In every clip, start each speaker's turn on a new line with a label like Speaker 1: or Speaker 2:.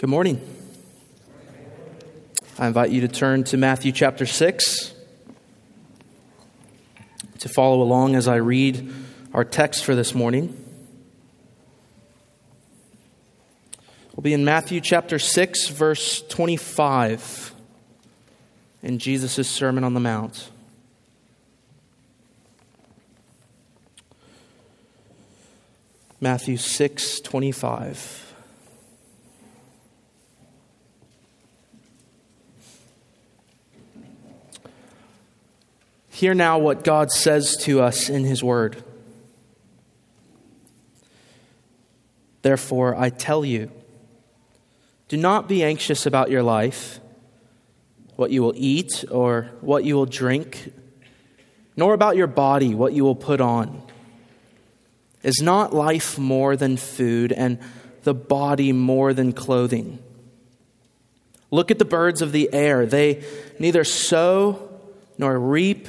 Speaker 1: Good morning. I invite you to turn to Matthew chapter 6 to follow along as I read our text for this morning. We'll be in Matthew chapter 6, verse 25, in Jesus' Sermon on the Mount. Matthew 6, 25. Hear now what God says to us in His Word. Therefore, I tell you, do not be anxious about your life, what you will eat or what you will drink, nor about your body, what you will put on. Is not life more than food, and the body more than clothing? Look at the birds of the air. They neither sow nor reap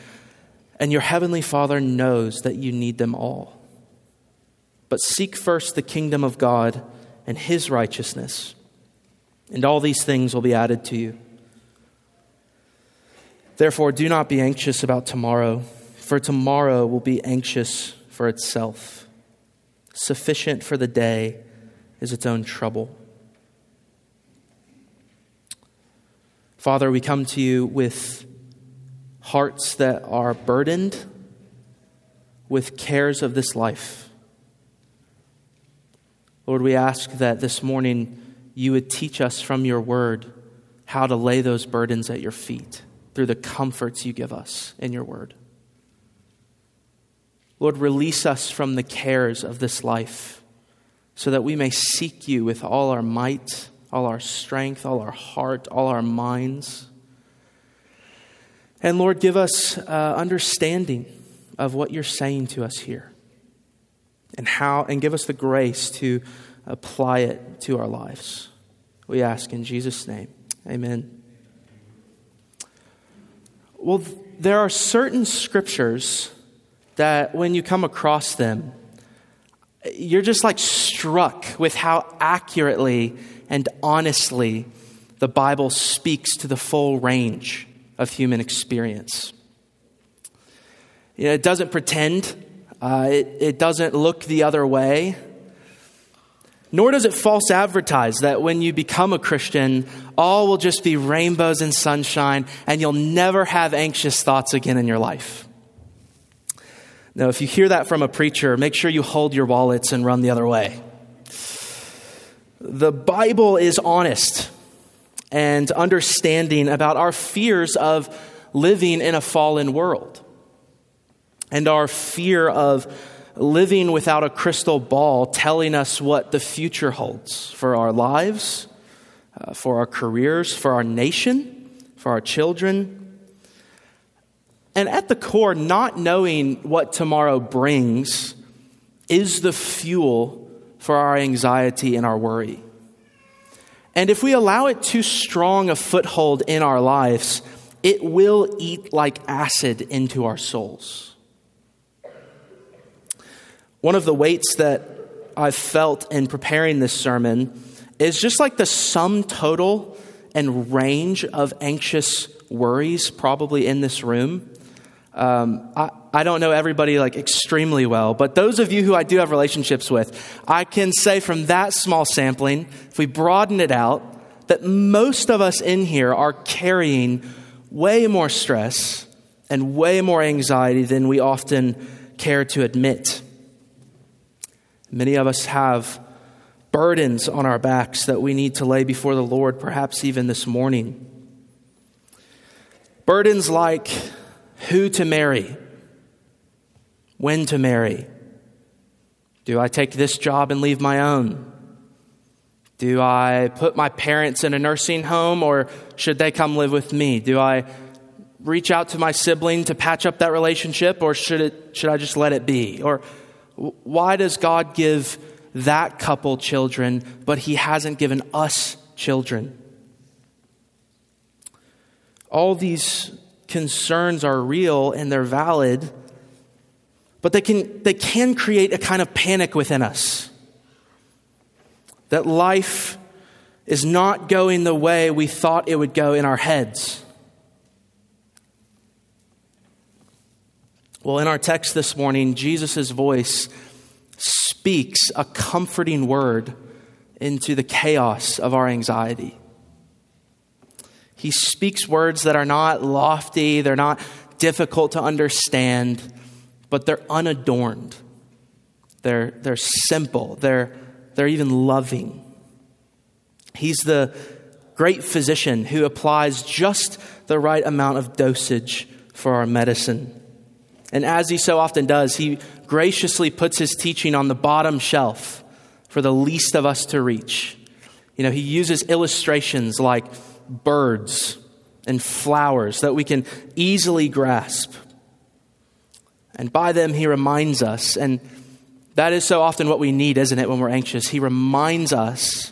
Speaker 1: and your heavenly Father knows that you need them all. But seek first the kingdom of God and his righteousness, and all these things will be added to you. Therefore, do not be anxious about tomorrow, for tomorrow will be anxious for itself. Sufficient for the day is its own trouble. Father, we come to you with hearts that are burdened with cares of this life. Lord, we ask that this morning you would teach us from your word how to lay those burdens at your feet through the comforts you give us in your word. Lord, release us from the cares of this life so that we may seek you with all our might, all our strength, all our heart, all our minds. And Lord, give us uh, understanding of what you're saying to us here and how, and give us the grace to apply it to our lives. We ask in Jesus' name. Amen. Well, there are certain scriptures that when you come across them, you're just like struck with how accurately and honestly the Bible speaks to the full range of human experience. You know, it doesn't pretend, uh, it, it doesn't look the other way. Nor does it false advertise that when you become a Christian, all will just be rainbows and sunshine and you'll never have anxious thoughts again in your life. Now, if you hear that from a preacher, make sure you hold your wallets and run the other way. The Bible is honest and understanding about our fears of living in a fallen world and our fear of living without a crystal ball telling us what the future holds for our lives, uh, for our careers, for our nation, for our children. And at the core, not knowing what tomorrow brings is the fuel for our anxiety and our worry. And if we allow it too strong a foothold in our lives, it will eat like acid into our souls. One of the weights that I've felt in preparing this sermon is just like the sum total and range of anxious worries probably in this room. Um, I, I don't know everybody like extremely well, but those of you who I do have relationships with, I can say from that small sampling, if we broaden it out, that most of us in here are carrying way more stress and way more anxiety than we often care to admit. Many of us have burdens on our backs that we need to lay before the Lord, perhaps even this morning. Burdens like who to marry, when to marry. Do I take this job and leave my own? Do I put my parents in a nursing home or should they come live with me? Do I reach out to my sibling to patch up that relationship or should, it, should I just let it be? Or why does God give that couple children, but He hasn't given us children? All these concerns are real and they're valid, but they can, they can create a kind of panic within us that life is not going the way we thought it would go in our heads. Well, in our text this morning, Jesus' voice speaks a comforting word into the chaos of our anxiety. He speaks words that are not lofty, they're not difficult to understand, but they're unadorned. They're, they're simple, they're, they're even loving. He's the great physician who applies just the right amount of dosage for our medicine. And as he so often does, he graciously puts his teaching on the bottom shelf for the least of us to reach. You know, he uses illustrations like birds and flowers that we can easily grasp. And by them, he reminds us, and that is so often what we need, isn't it, when we're anxious? He reminds us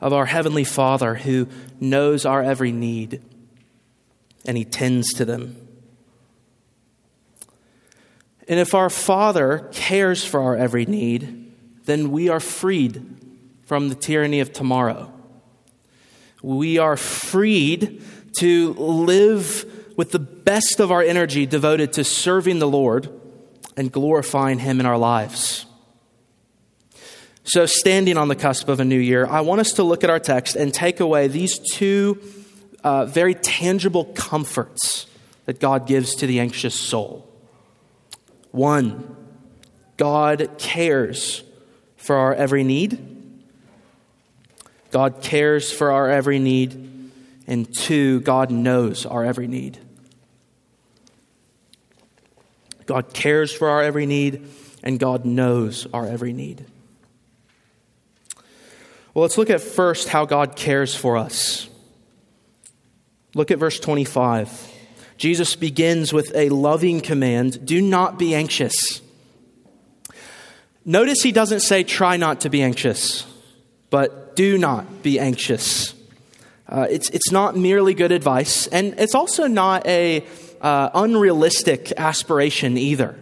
Speaker 1: of our Heavenly Father who knows our every need and he tends to them. And if our Father cares for our every need, then we are freed from the tyranny of tomorrow. We are freed to live with the best of our energy devoted to serving the Lord and glorifying Him in our lives. So, standing on the cusp of a new year, I want us to look at our text and take away these two uh, very tangible comforts that God gives to the anxious soul. One, God cares for our every need. God cares for our every need. And two, God knows our every need. God cares for our every need, and God knows our every need. Well, let's look at first how God cares for us. Look at verse 25. Jesus begins with a loving command do not be anxious. Notice he doesn't say try not to be anxious, do not be anxious. Uh, it's, it's not merely good advice, and it's also not a uh, unrealistic aspiration either.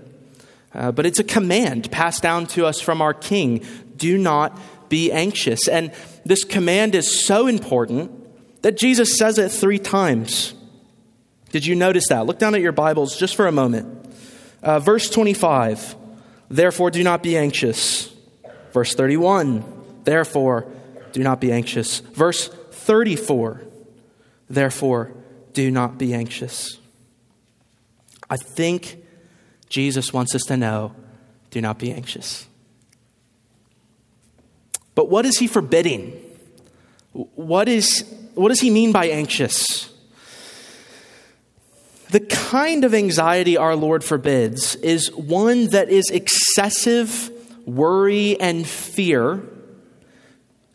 Speaker 1: Uh, but it's a command passed down to us from our King do not be anxious. And this command is so important that Jesus says it three times. Did you notice that? Look down at your Bibles just for a moment. Uh, verse 25, therefore do not be anxious. Verse 31, therefore do not be anxious. Verse 34, therefore do not be anxious. I think Jesus wants us to know do not be anxious. But what is he forbidding? What, is, what does he mean by anxious? The kind of anxiety our Lord forbids is one that is excessive worry and fear,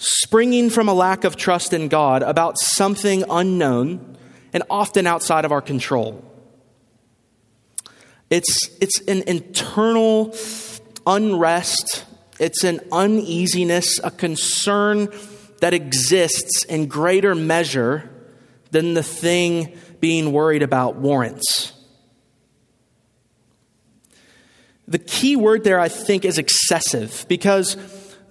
Speaker 1: springing from a lack of trust in God about something unknown and often outside of our control. It's, it's an internal unrest, it's an uneasiness, a concern that exists in greater measure than the thing being worried about warrants. The key word there, I think, is excessive because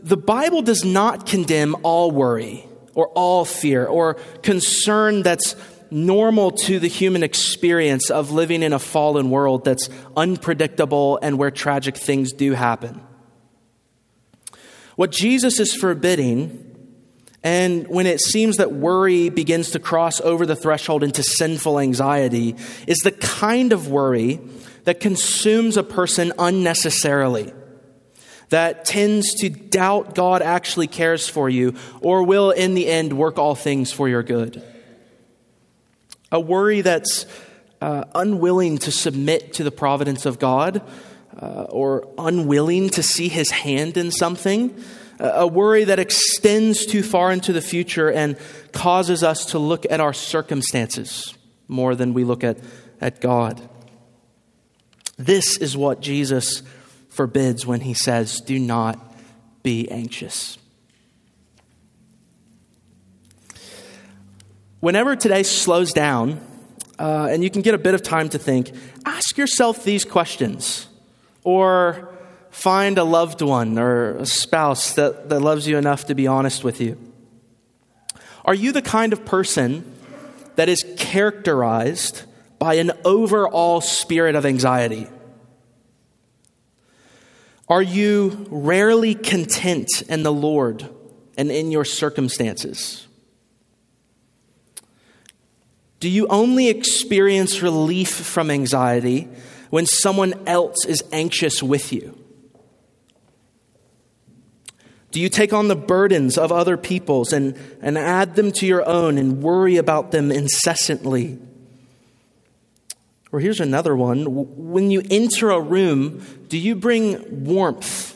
Speaker 1: the Bible does not condemn all worry or all fear or concern that's normal to the human experience of living in a fallen world that's unpredictable and where tragic things do happen. What Jesus is forbidding And when it seems that worry begins to cross over the threshold into sinful anxiety, is the kind of worry that consumes a person unnecessarily, that tends to doubt God actually cares for you or will in the end work all things for your good. A worry that's uh, unwilling to submit to the providence of God uh, or unwilling to see his hand in something a worry that extends too far into the future and causes us to look at our circumstances more than we look at, at God. This is what Jesus forbids when he says, Do not be anxious. Whenever today slows down, uh, and you can get a bit of time to think, ask yourself these questions. Or find a loved one or a spouse that, that loves you enough to be honest with you? Are you the kind of person that is characterized by an overall spirit of anxiety? Are you rarely content in the Lord and in your circumstances? Do you only experience relief from anxiety when someone else is anxious with you? Do you take on the burdens of other people's and, and add them to your own and worry about them incessantly? Or here's another one. When you enter a room, do you bring warmth?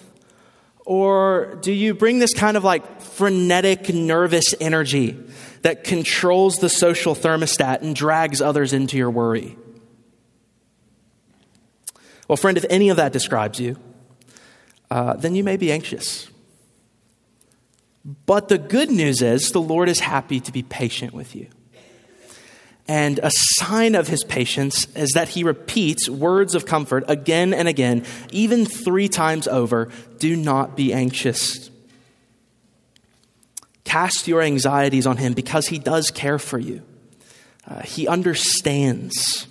Speaker 1: Or do you bring this kind of like frenetic, nervous energy that controls the social thermostat and drags others into your worry? Well, friend, if any of that describes you, uh, then you may be anxious. But the good news is the Lord is happy to be patient with you. And a sign of his patience is that he repeats words of comfort again and again, even three times over do not be anxious. Cast your anxieties on him because he does care for you. Uh, he understands.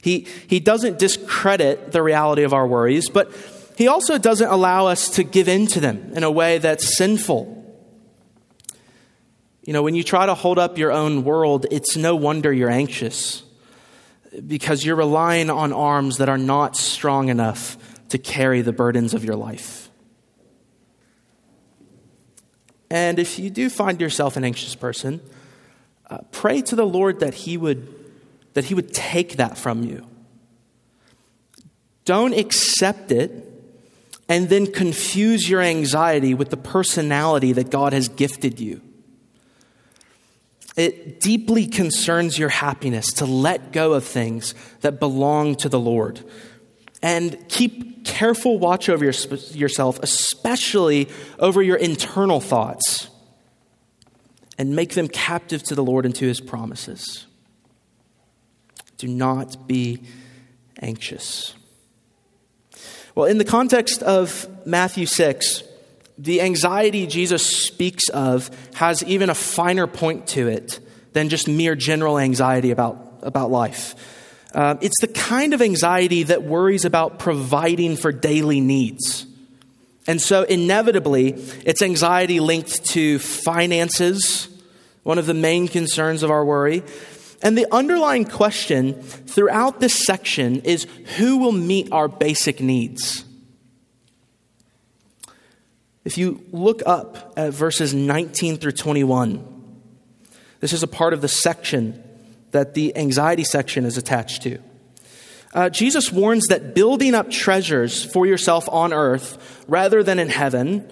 Speaker 1: He, he doesn't discredit the reality of our worries, but he also doesn't allow us to give in to them in a way that's sinful you know, when you try to hold up your own world, it's no wonder you're anxious because you're relying on arms that are not strong enough to carry the burdens of your life. And if you do find yourself an anxious person, uh, pray to the Lord that he would that he would take that from you. Don't accept it and then confuse your anxiety with the personality that God has gifted you. It deeply concerns your happiness to let go of things that belong to the Lord. And keep careful watch over your, yourself, especially over your internal thoughts, and make them captive to the Lord and to his promises. Do not be anxious. Well, in the context of Matthew 6, the anxiety Jesus speaks of has even a finer point to it than just mere general anxiety about, about life. Uh, it's the kind of anxiety that worries about providing for daily needs. And so, inevitably, it's anxiety linked to finances, one of the main concerns of our worry. And the underlying question throughout this section is who will meet our basic needs? If you look up at verses 19 through 21, this is a part of the section that the anxiety section is attached to. Uh, Jesus warns that building up treasures for yourself on earth rather than in heaven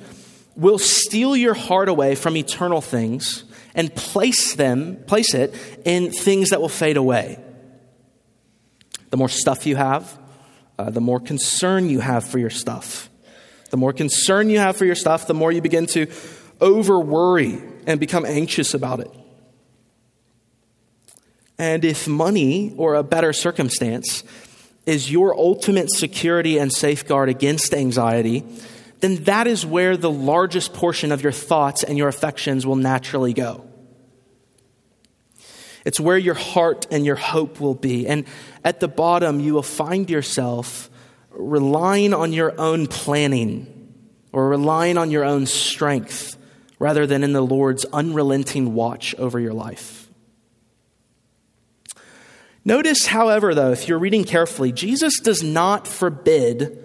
Speaker 1: will steal your heart away from eternal things and place them place it in things that will fade away. The more stuff you have, uh, the more concern you have for your stuff. The more concern you have for your stuff, the more you begin to over worry and become anxious about it. And if money or a better circumstance is your ultimate security and safeguard against anxiety, then that is where the largest portion of your thoughts and your affections will naturally go. It's where your heart and your hope will be. And at the bottom, you will find yourself relying on your own planning or relying on your own strength rather than in the Lord's unrelenting watch over your life. Notice, however, though, if you're reading carefully, Jesus does not forbid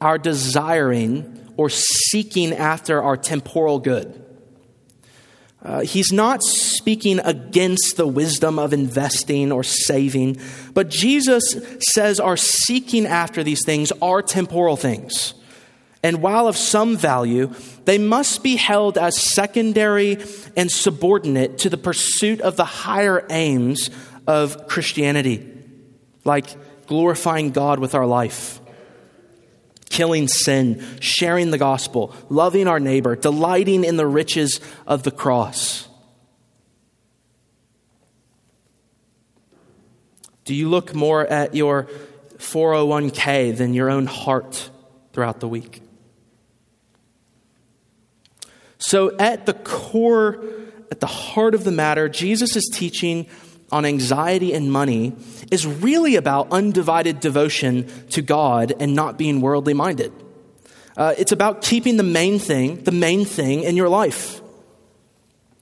Speaker 1: our desiring or seeking after our temporal good. Uh, he's not speaking against the wisdom of investing or saving, but Jesus says our seeking after these things are temporal things. And while of some value, they must be held as secondary and subordinate to the pursuit of the higher aims of Christianity, like glorifying God with our life killing sin, sharing the gospel, loving our neighbor, delighting in the riches of the cross. Do you look more at your 401k than your own heart throughout the week? So, at the core, at the heart of the matter, Jesus is teaching on anxiety and money is really about undivided devotion to God and not being worldly minded. Uh, it's about keeping the main thing, the main thing in your life.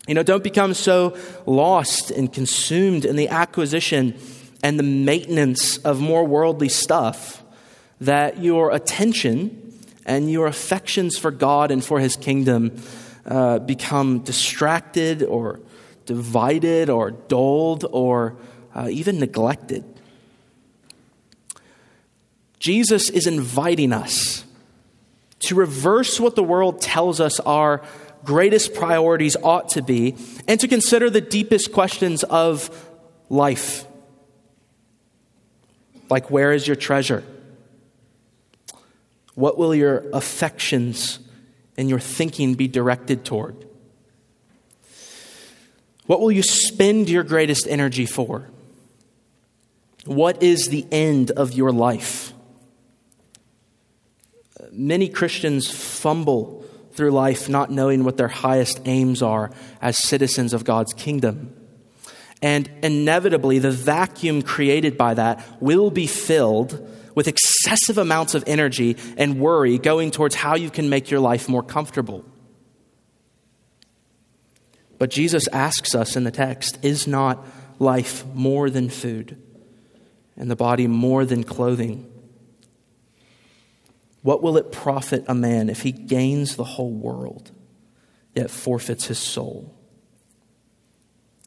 Speaker 1: You know, don't become so lost and consumed in the acquisition and the maintenance of more worldly stuff that your attention and your affections for God and for His kingdom uh, become distracted or divided or dulled or uh, even neglected. Jesus is inviting us to reverse what the world tells us our greatest priorities ought to be and to consider the deepest questions of life. Like, where is your treasure? What will your affections and your thinking be directed toward? What will you spend your greatest energy for? What is the end of your life? Many Christians fumble through life not knowing what their highest aims are as citizens of God's kingdom. And inevitably, the vacuum created by that will be filled with excessive amounts of energy and worry going towards how you can make your life more comfortable. But Jesus asks us in the text Is not life more than food, and the body more than clothing? What will it profit a man if he gains the whole world, yet forfeits his soul?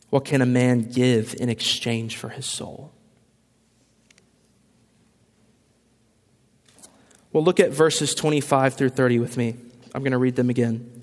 Speaker 1: What can a man give in exchange for his soul? Well, look at verses 25 through 30 with me. I'm going to read them again.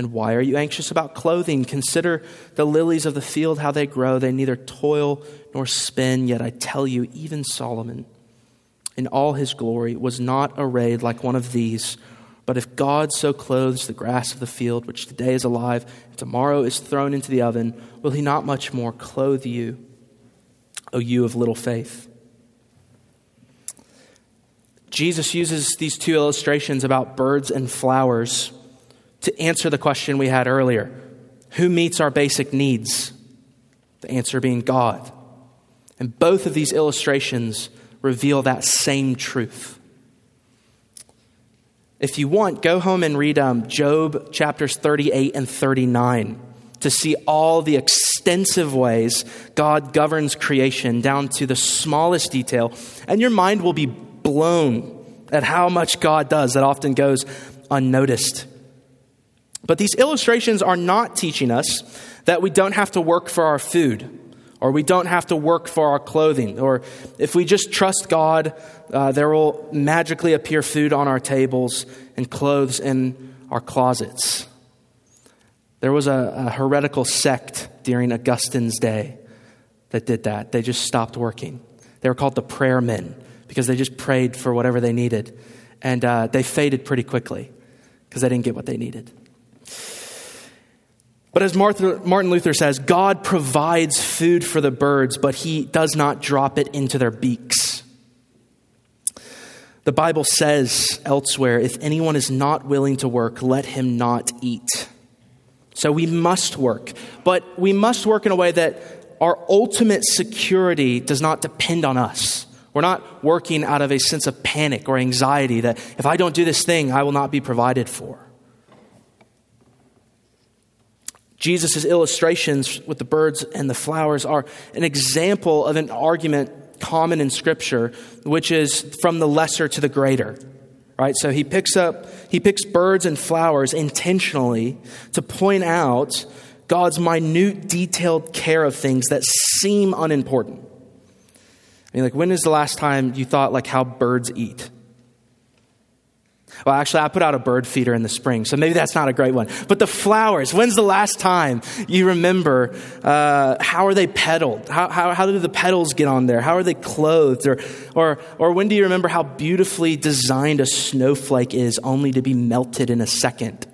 Speaker 1: And why are you anxious about clothing? Consider the lilies of the field, how they grow. They neither toil nor spin. Yet I tell you, even Solomon, in all his glory, was not arrayed like one of these. But if God so clothes the grass of the field, which today is alive tomorrow is thrown into the oven, will he not much more clothe you, O you of little faith? Jesus uses these two illustrations about birds and flowers to answer the question we had earlier who meets our basic needs? The answer being God. And both of these illustrations reveal that same truth. If you want, go home and read um, Job chapters 38 and 39 to see all the extensive ways God governs creation down to the smallest detail. And your mind will be blown at how much God does that often goes unnoticed. But these illustrations are not teaching us that we don't have to work for our food or we don't have to work for our clothing, or if we just trust God, uh, there will magically appear food on our tables and clothes in our closets. There was a, a heretical sect during Augustine's day that did that. They just stopped working. They were called the prayer men because they just prayed for whatever they needed. And uh, they faded pretty quickly because they didn't get what they needed. But as Martin Luther says, God provides food for the birds, but he does not drop it into their beaks. The Bible says elsewhere if anyone is not willing to work, let him not eat. So we must work, but we must work in a way that our ultimate security does not depend on us. We're not working out of a sense of panic or anxiety that if I don't do this thing, I will not be provided for. Jesus' illustrations with the birds and the flowers are an example of an argument common in Scripture, which is from the lesser to the greater. Right? So he picks up, he picks birds and flowers intentionally to point out God's minute, detailed care of things that seem unimportant. I mean, like, when is the last time you thought, like, how birds eat? Well, actually, I put out a bird feeder in the spring, so maybe that's not a great one. But the flowers, when's the last time you remember uh, how are they petaled? How, how, how do the petals get on there? How are they clothed? Or, or, or when do you remember how beautifully designed a snowflake is only to be melted in a second?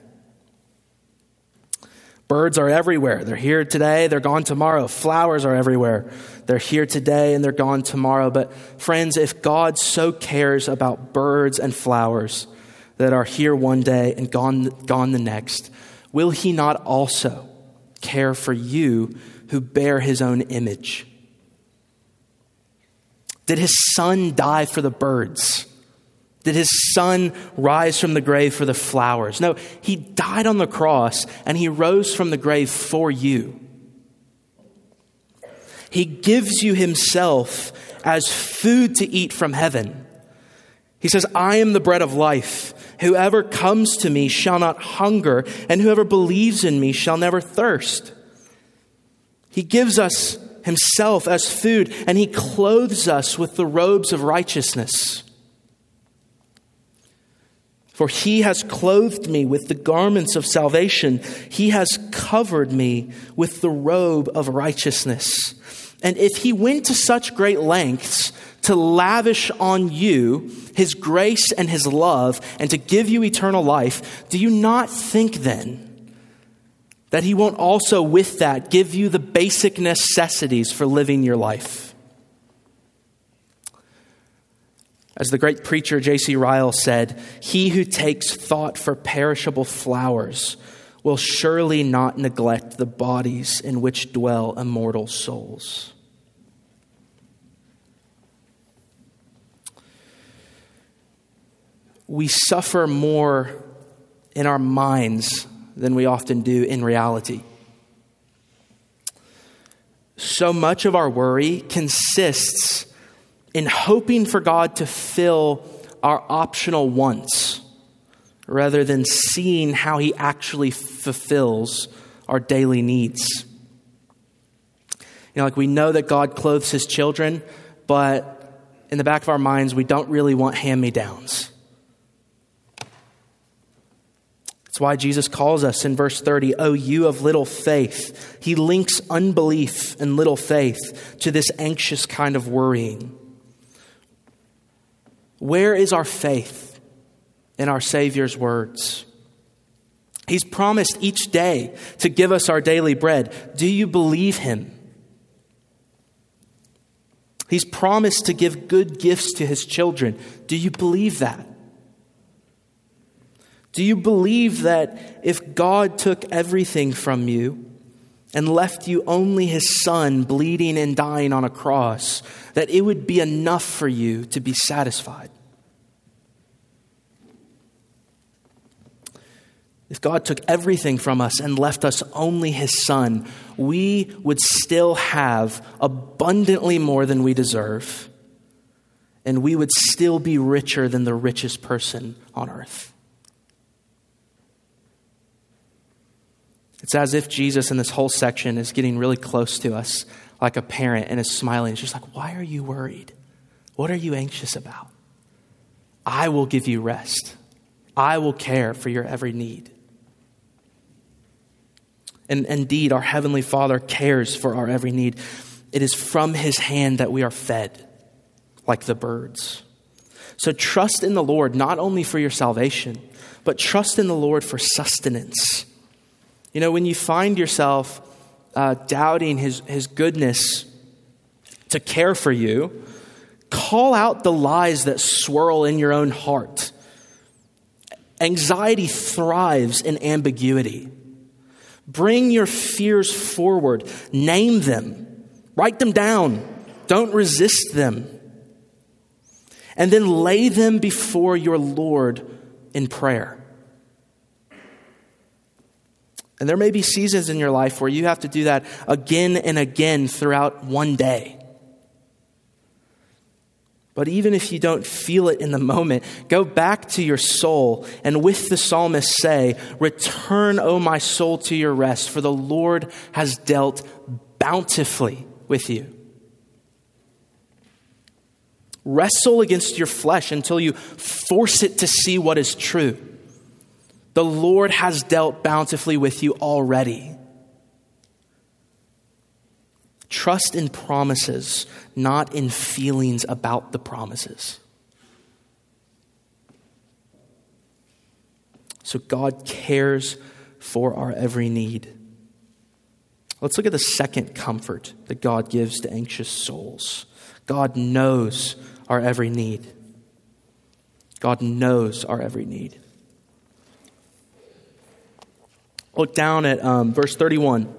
Speaker 1: Birds are everywhere. They're here today, they're gone tomorrow. Flowers are everywhere. They're here today and they're gone tomorrow. But, friends, if God so cares about birds and flowers, that are here one day and gone, gone the next, will he not also care for you who bear his own image? Did his son die for the birds? Did his son rise from the grave for the flowers? No, he died on the cross and he rose from the grave for you. He gives you himself as food to eat from heaven. He says, I am the bread of life. Whoever comes to me shall not hunger, and whoever believes in me shall never thirst. He gives us himself as food, and he clothes us with the robes of righteousness. For he has clothed me with the garments of salvation. He has covered me with the robe of righteousness. And if he went to such great lengths to lavish on you his grace and his love and to give you eternal life, do you not think then that he won't also, with that, give you the basic necessities for living your life? As the great preacher J.C. Ryle said, he who takes thought for perishable flowers will surely not neglect the bodies in which dwell immortal souls. We suffer more in our minds than we often do in reality. So much of our worry consists in hoping for God to fill our optional wants rather than seeing how He actually fulfills our daily needs. You know, like we know that God clothes His children, but in the back of our minds, we don't really want hand me downs. That's why Jesus calls us in verse 30, Oh, you of little faith. He links unbelief and little faith to this anxious kind of worrying. Where is our faith in our Savior's words? He's promised each day to give us our daily bread. Do you believe Him? He's promised to give good gifts to His children. Do you believe that? Do you believe that if God took everything from you and left you only his son bleeding and dying on a cross, that it would be enough for you to be satisfied? If God took everything from us and left us only his son, we would still have abundantly more than we deserve, and we would still be richer than the richest person on earth. It's as if Jesus in this whole section is getting really close to us like a parent and is smiling. It's just like, why are you worried? What are you anxious about? I will give you rest. I will care for your every need. And indeed, our Heavenly Father cares for our every need. It is from His hand that we are fed, like the birds. So trust in the Lord, not only for your salvation, but trust in the Lord for sustenance You know, when you find yourself uh, doubting his, his goodness to care for you, call out the lies that swirl in your own heart. Anxiety thrives in ambiguity. Bring your fears forward, name them, write them down, don't resist them. And then lay them before your Lord in prayer. And there may be seasons in your life where you have to do that again and again throughout one day. But even if you don't feel it in the moment, go back to your soul and with the psalmist say, Return, O my soul, to your rest, for the Lord has dealt bountifully with you. Wrestle against your flesh until you force it to see what is true. The Lord has dealt bountifully with you already. Trust in promises, not in feelings about the promises. So God cares for our every need. Let's look at the second comfort that God gives to anxious souls. God knows our every need. God knows our every need. Look down at um, verse 31.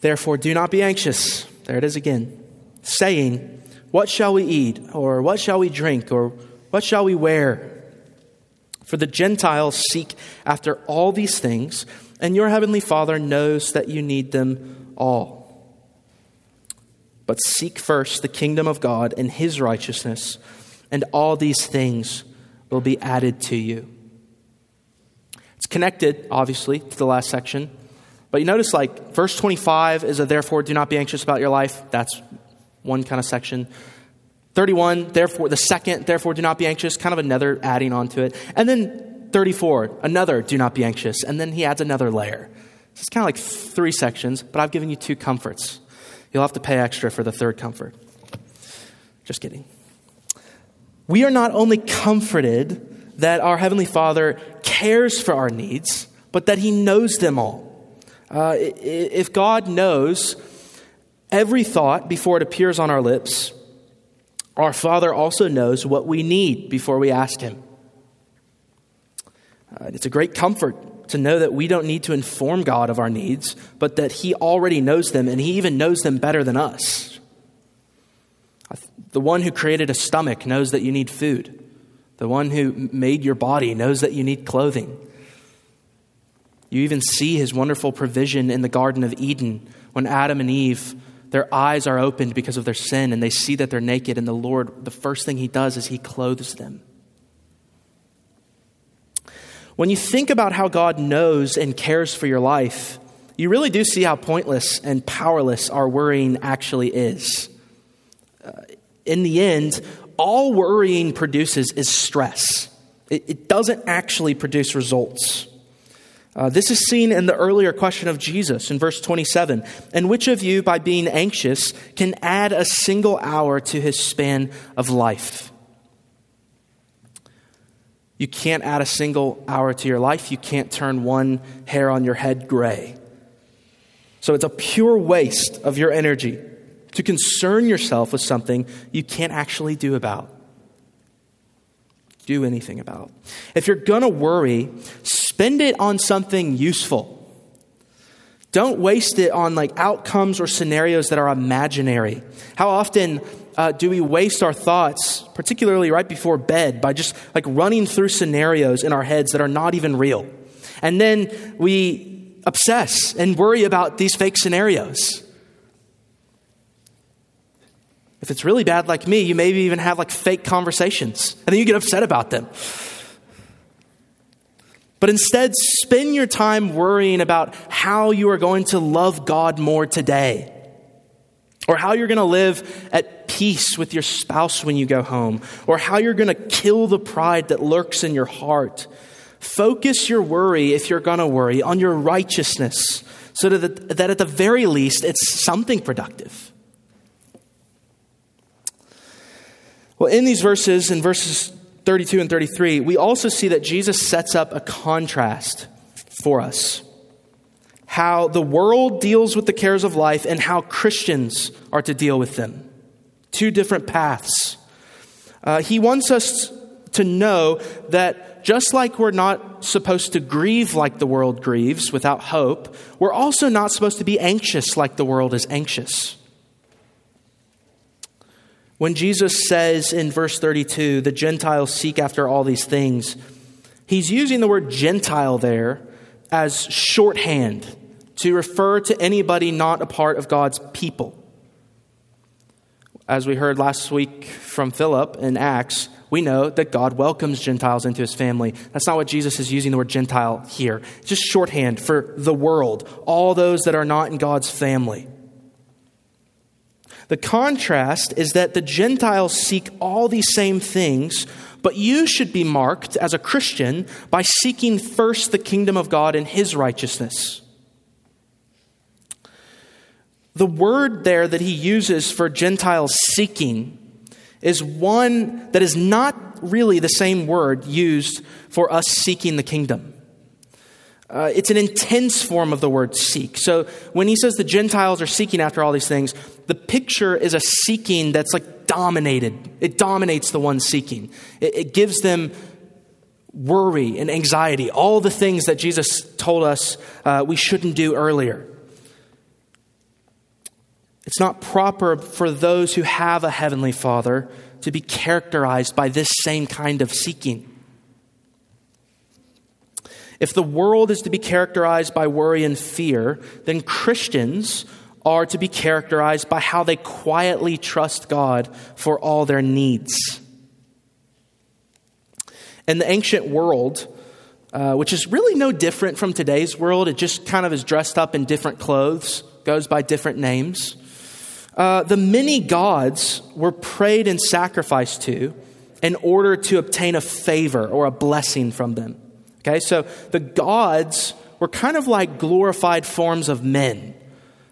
Speaker 1: Therefore, do not be anxious. There it is again. Saying, What shall we eat? Or what shall we drink? Or what shall we wear? For the Gentiles seek after all these things, and your heavenly Father knows that you need them all. But seek first the kingdom of God and his righteousness, and all these things will be added to you. It's connected, obviously, to the last section. But you notice, like, verse 25 is a therefore do not be anxious about your life. That's one kind of section. 31, therefore, the second, therefore do not be anxious, kind of another adding on to it. And then 34, another do not be anxious. And then he adds another layer. So it's kind of like three sections, but I've given you two comforts. You'll have to pay extra for the third comfort. Just kidding we are not only comforted that our Heavenly Father cares for our needs, but that He knows them all. Uh, if God knows every thought before it appears on our lips, our Father also knows what we need before we ask Him. Uh, it's a great comfort to know that we don't need to inform God of our needs, but that He already knows them and He even knows them better than us. The one who created a stomach knows that you need food. The one who made your body knows that you need clothing. You even see his wonderful provision in the Garden of Eden when Adam and Eve, their eyes are opened because of their sin and they see that they're naked, and the Lord, the first thing he does is he clothes them. When you think about how God knows and cares for your life, you really do see how pointless and powerless our worrying actually is. In the end, all worrying produces is stress. It, it doesn't actually produce results. Uh, this is seen in the earlier question of Jesus in verse 27. And which of you, by being anxious, can add a single hour to his span of life? You can't add a single hour to your life. You can't turn one hair on your head gray. So it's a pure waste of your energy to concern yourself with something you can't actually do about. Do anything about. If you're going to worry, spend it on something useful. Don't waste it on like outcomes or scenarios that are imaginary. How often uh, do we waste our thoughts, particularly right before bed, by just like running through scenarios in our heads that are not even real? And then we obsess and worry about these fake scenarios. If it's really bad like me, you maybe even have like fake conversations and then you get upset about them. But instead, spend your time worrying about how you are going to love God more today, or how you're going to live at peace with your spouse when you go home, or how you're going to kill the pride that lurks in your heart. Focus your worry, if you're going to worry, on your righteousness, so that, that at the very least it's something productive. Well, in these verses, in verses 32 and 33, we also see that Jesus sets up a contrast for us. How the world deals with the cares of life and how Christians are to deal with them. Two different paths. Uh, he wants us to know that just like we're not supposed to grieve like the world grieves without hope, we're also not supposed to be anxious like the world is anxious. When Jesus says in verse 32, the Gentiles seek after all these things, he's using the word Gentile there as shorthand to refer to anybody not a part of God's people. As we heard last week from Philip in Acts, we know that God welcomes Gentiles into his family. That's not what Jesus is using the word Gentile here. It's just shorthand for the world, all those that are not in God's family. The contrast is that the Gentiles seek all these same things, but you should be marked as a Christian by seeking first the kingdom of God and his righteousness. The word there that he uses for Gentiles seeking is one that is not really the same word used for us seeking the kingdom. Uh, it's an intense form of the word seek. So when he says the Gentiles are seeking after all these things, the picture is a seeking that's like dominated. It dominates the one seeking. It, it gives them worry and anxiety, all the things that Jesus told us uh, we shouldn't do earlier. It's not proper for those who have a heavenly Father to be characterized by this same kind of seeking. If the world is to be characterized by worry and fear, then Christians are to be characterized by how they quietly trust God for all their needs. In the ancient world, uh, which is really no different from today's world, it just kind of is dressed up in different clothes, goes by different names. Uh, the many gods were prayed and sacrificed to in order to obtain a favor or a blessing from them. Okay, so the gods were kind of like glorified forms of men.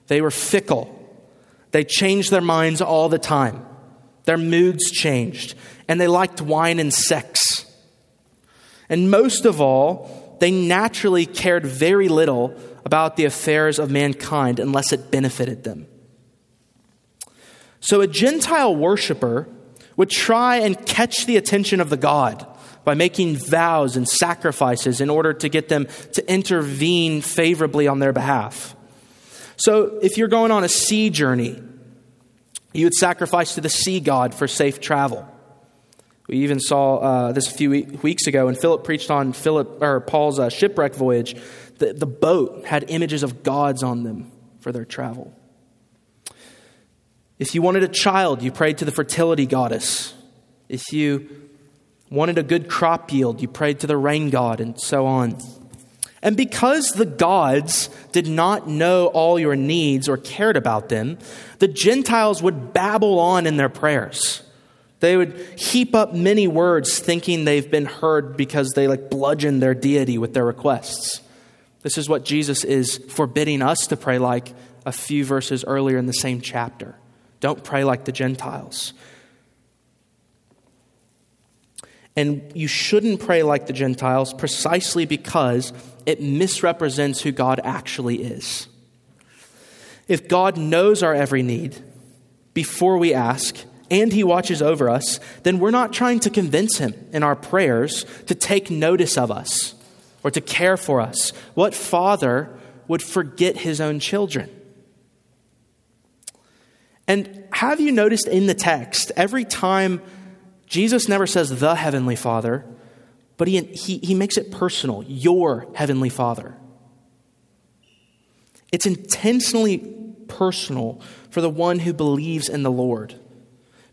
Speaker 1: They were fickle. They changed their minds all the time. Their moods changed, and they liked wine and sex. And most of all, they naturally cared very little about the affairs of mankind unless it benefited them. So a Gentile worshiper would try and catch the attention of the God by making vows and sacrifices in order to get them to intervene favorably on their behalf. So, if you're going on a sea journey, you would sacrifice to the sea god for safe travel. We even saw uh, this a few weeks ago when Philip preached on Philip or Paul's uh, shipwreck voyage. The, the boat had images of gods on them for their travel. If you wanted a child, you prayed to the fertility goddess. If you wanted a good crop yield, you prayed to the rain god, and so on. And because the gods did not know all your needs or cared about them, the Gentiles would babble on in their prayers. They would heap up many words thinking they've been heard because they like bludgeon their deity with their requests. This is what Jesus is forbidding us to pray like a few verses earlier in the same chapter. Don't pray like the Gentiles. And you shouldn't pray like the Gentiles precisely because it misrepresents who God actually is. If God knows our every need before we ask, and He watches over us, then we're not trying to convince Him in our prayers to take notice of us or to care for us. What father would forget his own children? And have you noticed in the text, every time Jesus never says the Heavenly Father, but he, he, he makes it personal your Heavenly Father. It's intentionally personal for the one who believes in the Lord.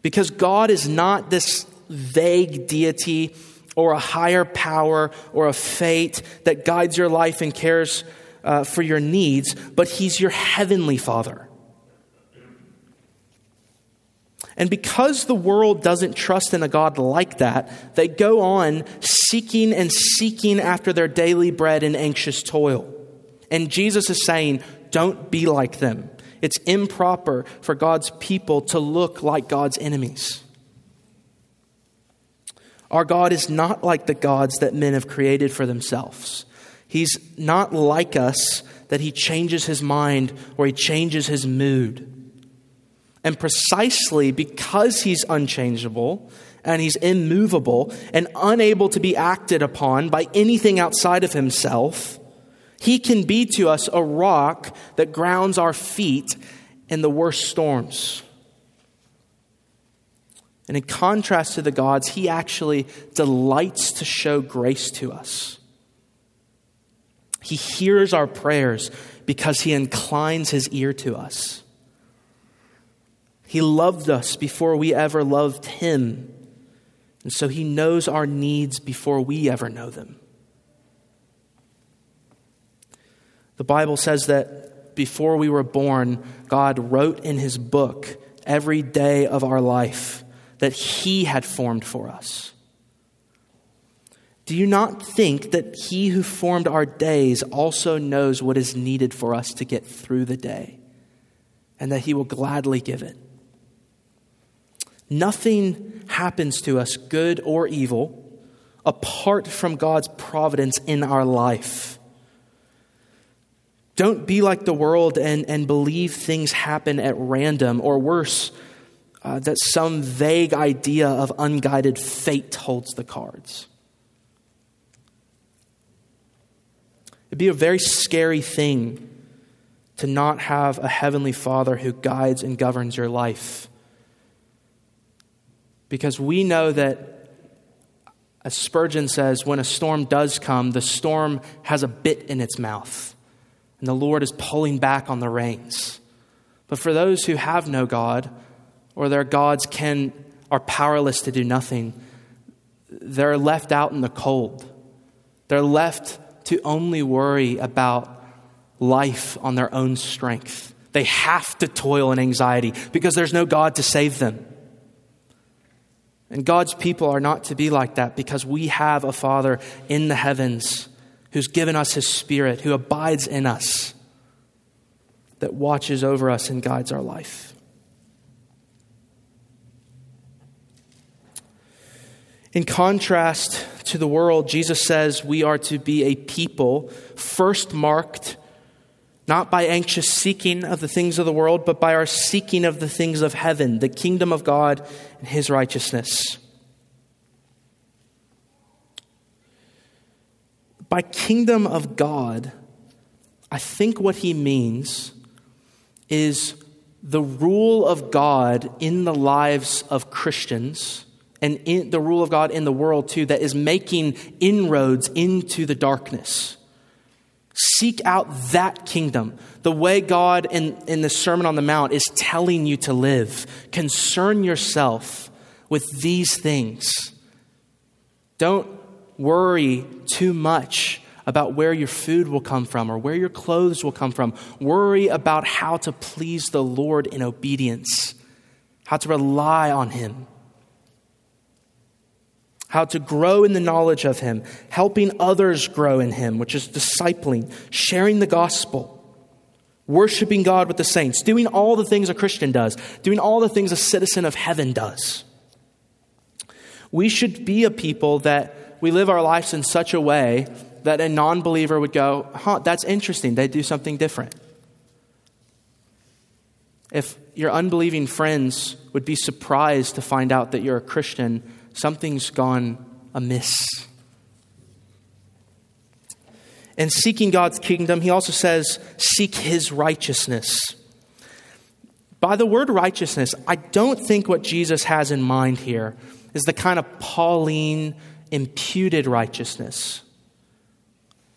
Speaker 1: Because God is not this vague deity or a higher power or a fate that guides your life and cares uh, for your needs, but He's your Heavenly Father. And because the world doesn't trust in a God like that, they go on seeking and seeking after their daily bread in anxious toil. And Jesus is saying, don't be like them. It's improper for God's people to look like God's enemies. Our God is not like the gods that men have created for themselves. He's not like us that he changes his mind or he changes his mood. And precisely because he's unchangeable and he's immovable and unable to be acted upon by anything outside of himself, he can be to us a rock that grounds our feet in the worst storms. And in contrast to the gods, he actually delights to show grace to us. He hears our prayers because he inclines his ear to us. He loved us before we ever loved him. And so he knows our needs before we ever know them. The Bible says that before we were born, God wrote in his book every day of our life that He had formed for us. Do you not think that He who formed our days also knows what is needed for us to get through the day, and that He will gladly give it? Nothing happens to us, good or evil, apart from God's providence in our life. Don't be like the world and, and believe things happen at random, or worse, uh, that some vague idea of unguided fate holds the cards. It'd be a very scary thing to not have a heavenly Father who guides and governs your life. Because we know that, as Spurgeon says, when a storm does come, the storm has a bit in its mouth, and the Lord is pulling back on the reins. But for those who have no God, or their gods can are powerless to do nothing. They're left out in the cold. They're left to only worry about life on their own strength. They have to toil in anxiety because there's no God to save them. And God's people are not to be like that because we have a Father in the heavens who's given us his Spirit, who abides in us, that watches over us and guides our life. In contrast to the world, Jesus says we are to be a people first marked not by anxious seeking of the things of the world, but by our seeking of the things of heaven, the kingdom of God and his righteousness. By kingdom of God, I think what he means is the rule of God in the lives of Christians and the rule of God in the world too that is making inroads into the darkness. Seek out that kingdom. The way God in, in the Sermon on the Mount is telling you to live. Concern yourself with these things. Don't worry too much about where your food will come from or where your clothes will come from. Worry about how to please the Lord in obedience, how to rely on Him how to grow in the knowledge of Him, helping others grow in Him, which is discipling, sharing the gospel, worshiping God with the saints, doing all the things a Christian does, doing all the things a citizen of heaven does. We should be a people that we live our lives in such a way that a non believer would go, huh, that's interesting. They do something different. If your unbelieving friends would be surprised to find out that you're a Christian, something's gone amiss. And seeking God's kingdom, he also says, seek his righteousness. By the word righteousness, I don't think what Jesus has in mind here is the kind of Pauline imputed righteousness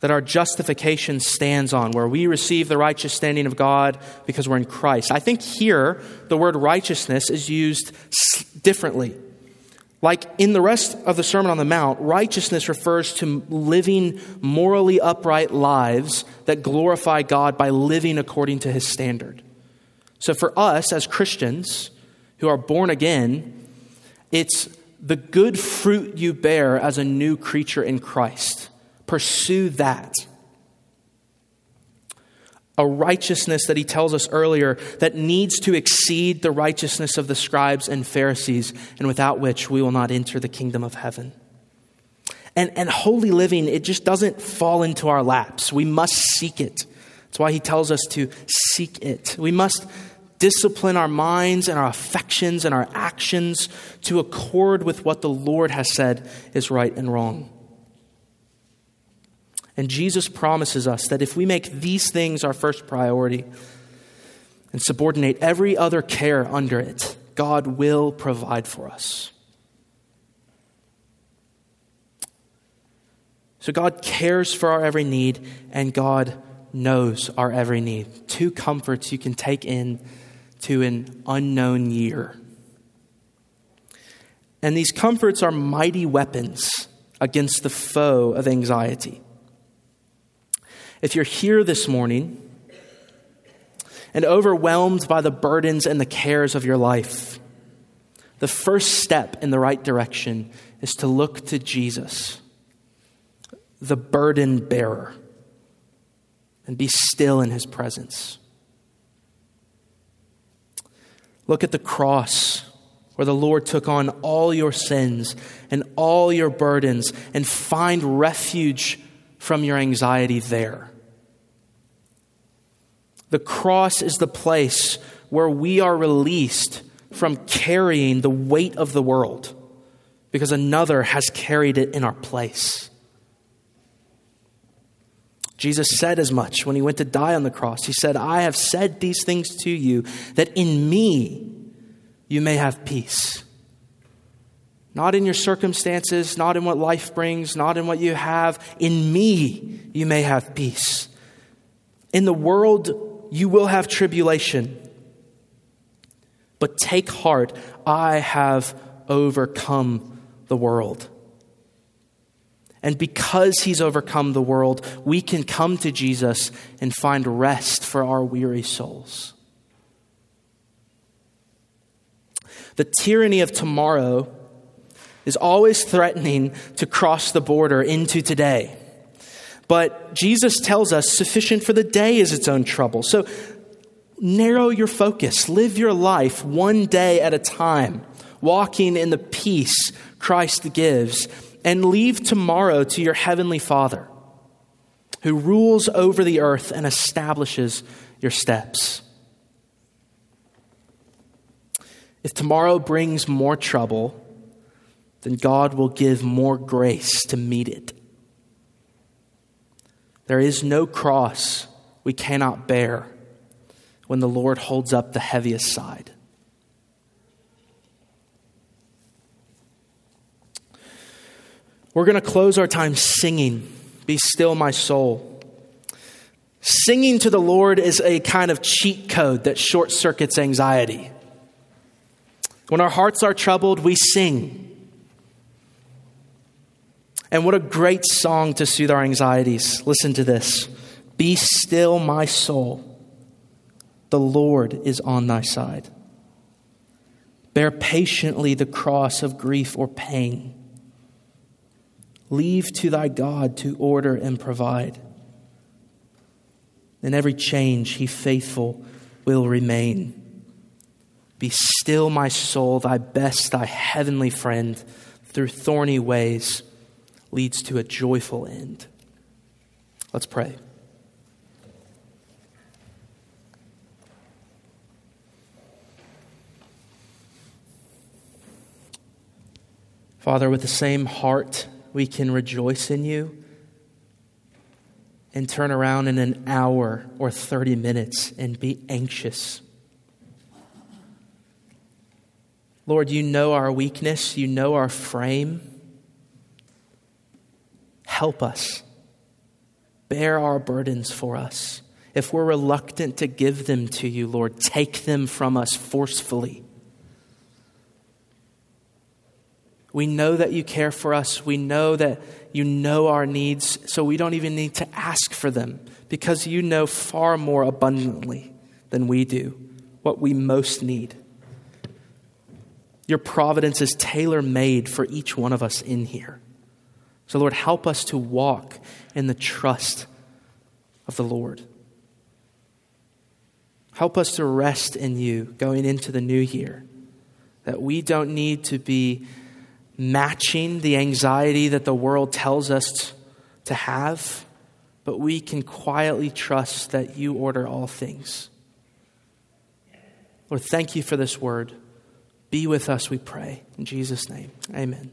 Speaker 1: that our justification stands on, where we receive the righteous standing of God because we're in Christ. I think here the word righteousness is used differently. Like in the rest of the Sermon on the Mount, righteousness refers to living morally upright lives that glorify God by living according to his standard. So for us as Christians who are born again, it's the good fruit you bear as a new creature in Christ. Pursue that. A righteousness that he tells us earlier that needs to exceed the righteousness of the scribes and Pharisees, and without which we will not enter the kingdom of heaven. And, and holy living, it just doesn't fall into our laps. We must seek it. That's why he tells us to seek it. We must discipline our minds and our affections and our actions to accord with what the Lord has said is right and wrong. And Jesus promises us that if we make these things our first priority and subordinate every other care under it, God will provide for us. So God cares for our every need, and God knows our every need. Two comforts you can take in to an unknown year. And these comforts are mighty weapons against the foe of anxiety. If you're here this morning and overwhelmed by the burdens and the cares of your life, the first step in the right direction is to look to Jesus, the burden bearer, and be still in his presence. Look at the cross where the Lord took on all your sins and all your burdens and find refuge from your anxiety there. The cross is the place where we are released from carrying the weight of the world because another has carried it in our place. Jesus said as much when he went to die on the cross. He said, I have said these things to you that in me you may have peace. Not in your circumstances, not in what life brings, not in what you have. In me you may have peace. In the world you will have tribulation. But take heart, I have overcome the world. And because he's overcome the world, we can come to Jesus and find rest for our weary souls. The tyranny of tomorrow is always threatening to cross the border into today. But Jesus tells us sufficient for the day is its own trouble. So narrow your focus, live your life one day at a time, walking in the peace Christ gives, and leave tomorrow to your heavenly Father, who rules over the earth and establishes your steps. If tomorrow brings more trouble, then God will give more grace to meet it. There is no cross we cannot bear when the Lord holds up the heaviest side. We're going to close our time singing, Be Still My Soul. Singing to the Lord is a kind of cheat code that short circuits anxiety. When our hearts are troubled, we sing. And what a great song to soothe our anxieties. Listen to this Be still, my soul. The Lord is on thy side. Bear patiently the cross of grief or pain. Leave to thy God to order and provide. In every change, he faithful will remain. Be still, my soul, thy best, thy heavenly friend, through thorny ways leads to a joyful end. Let's pray. Father, with the same heart, we can rejoice in you and turn around in an hour or 30 minutes and be anxious. Lord, you know our weakness, you know our frame. Help us. Bear our burdens for us. If we're reluctant to give them to you, Lord, take them from us forcefully. We know that you care for us. We know that you know our needs, so we don't even need to ask for them because you know far more abundantly than we do what we most need. Your providence is tailor made for each one of us in here. So, Lord, help us to walk in the trust of the Lord. Help us to rest in you going into the new year. That we don't need to be matching the anxiety that the world tells us to have, but we can quietly trust that you order all things. Lord, thank you for this word. Be with us, we pray. In Jesus' name, amen.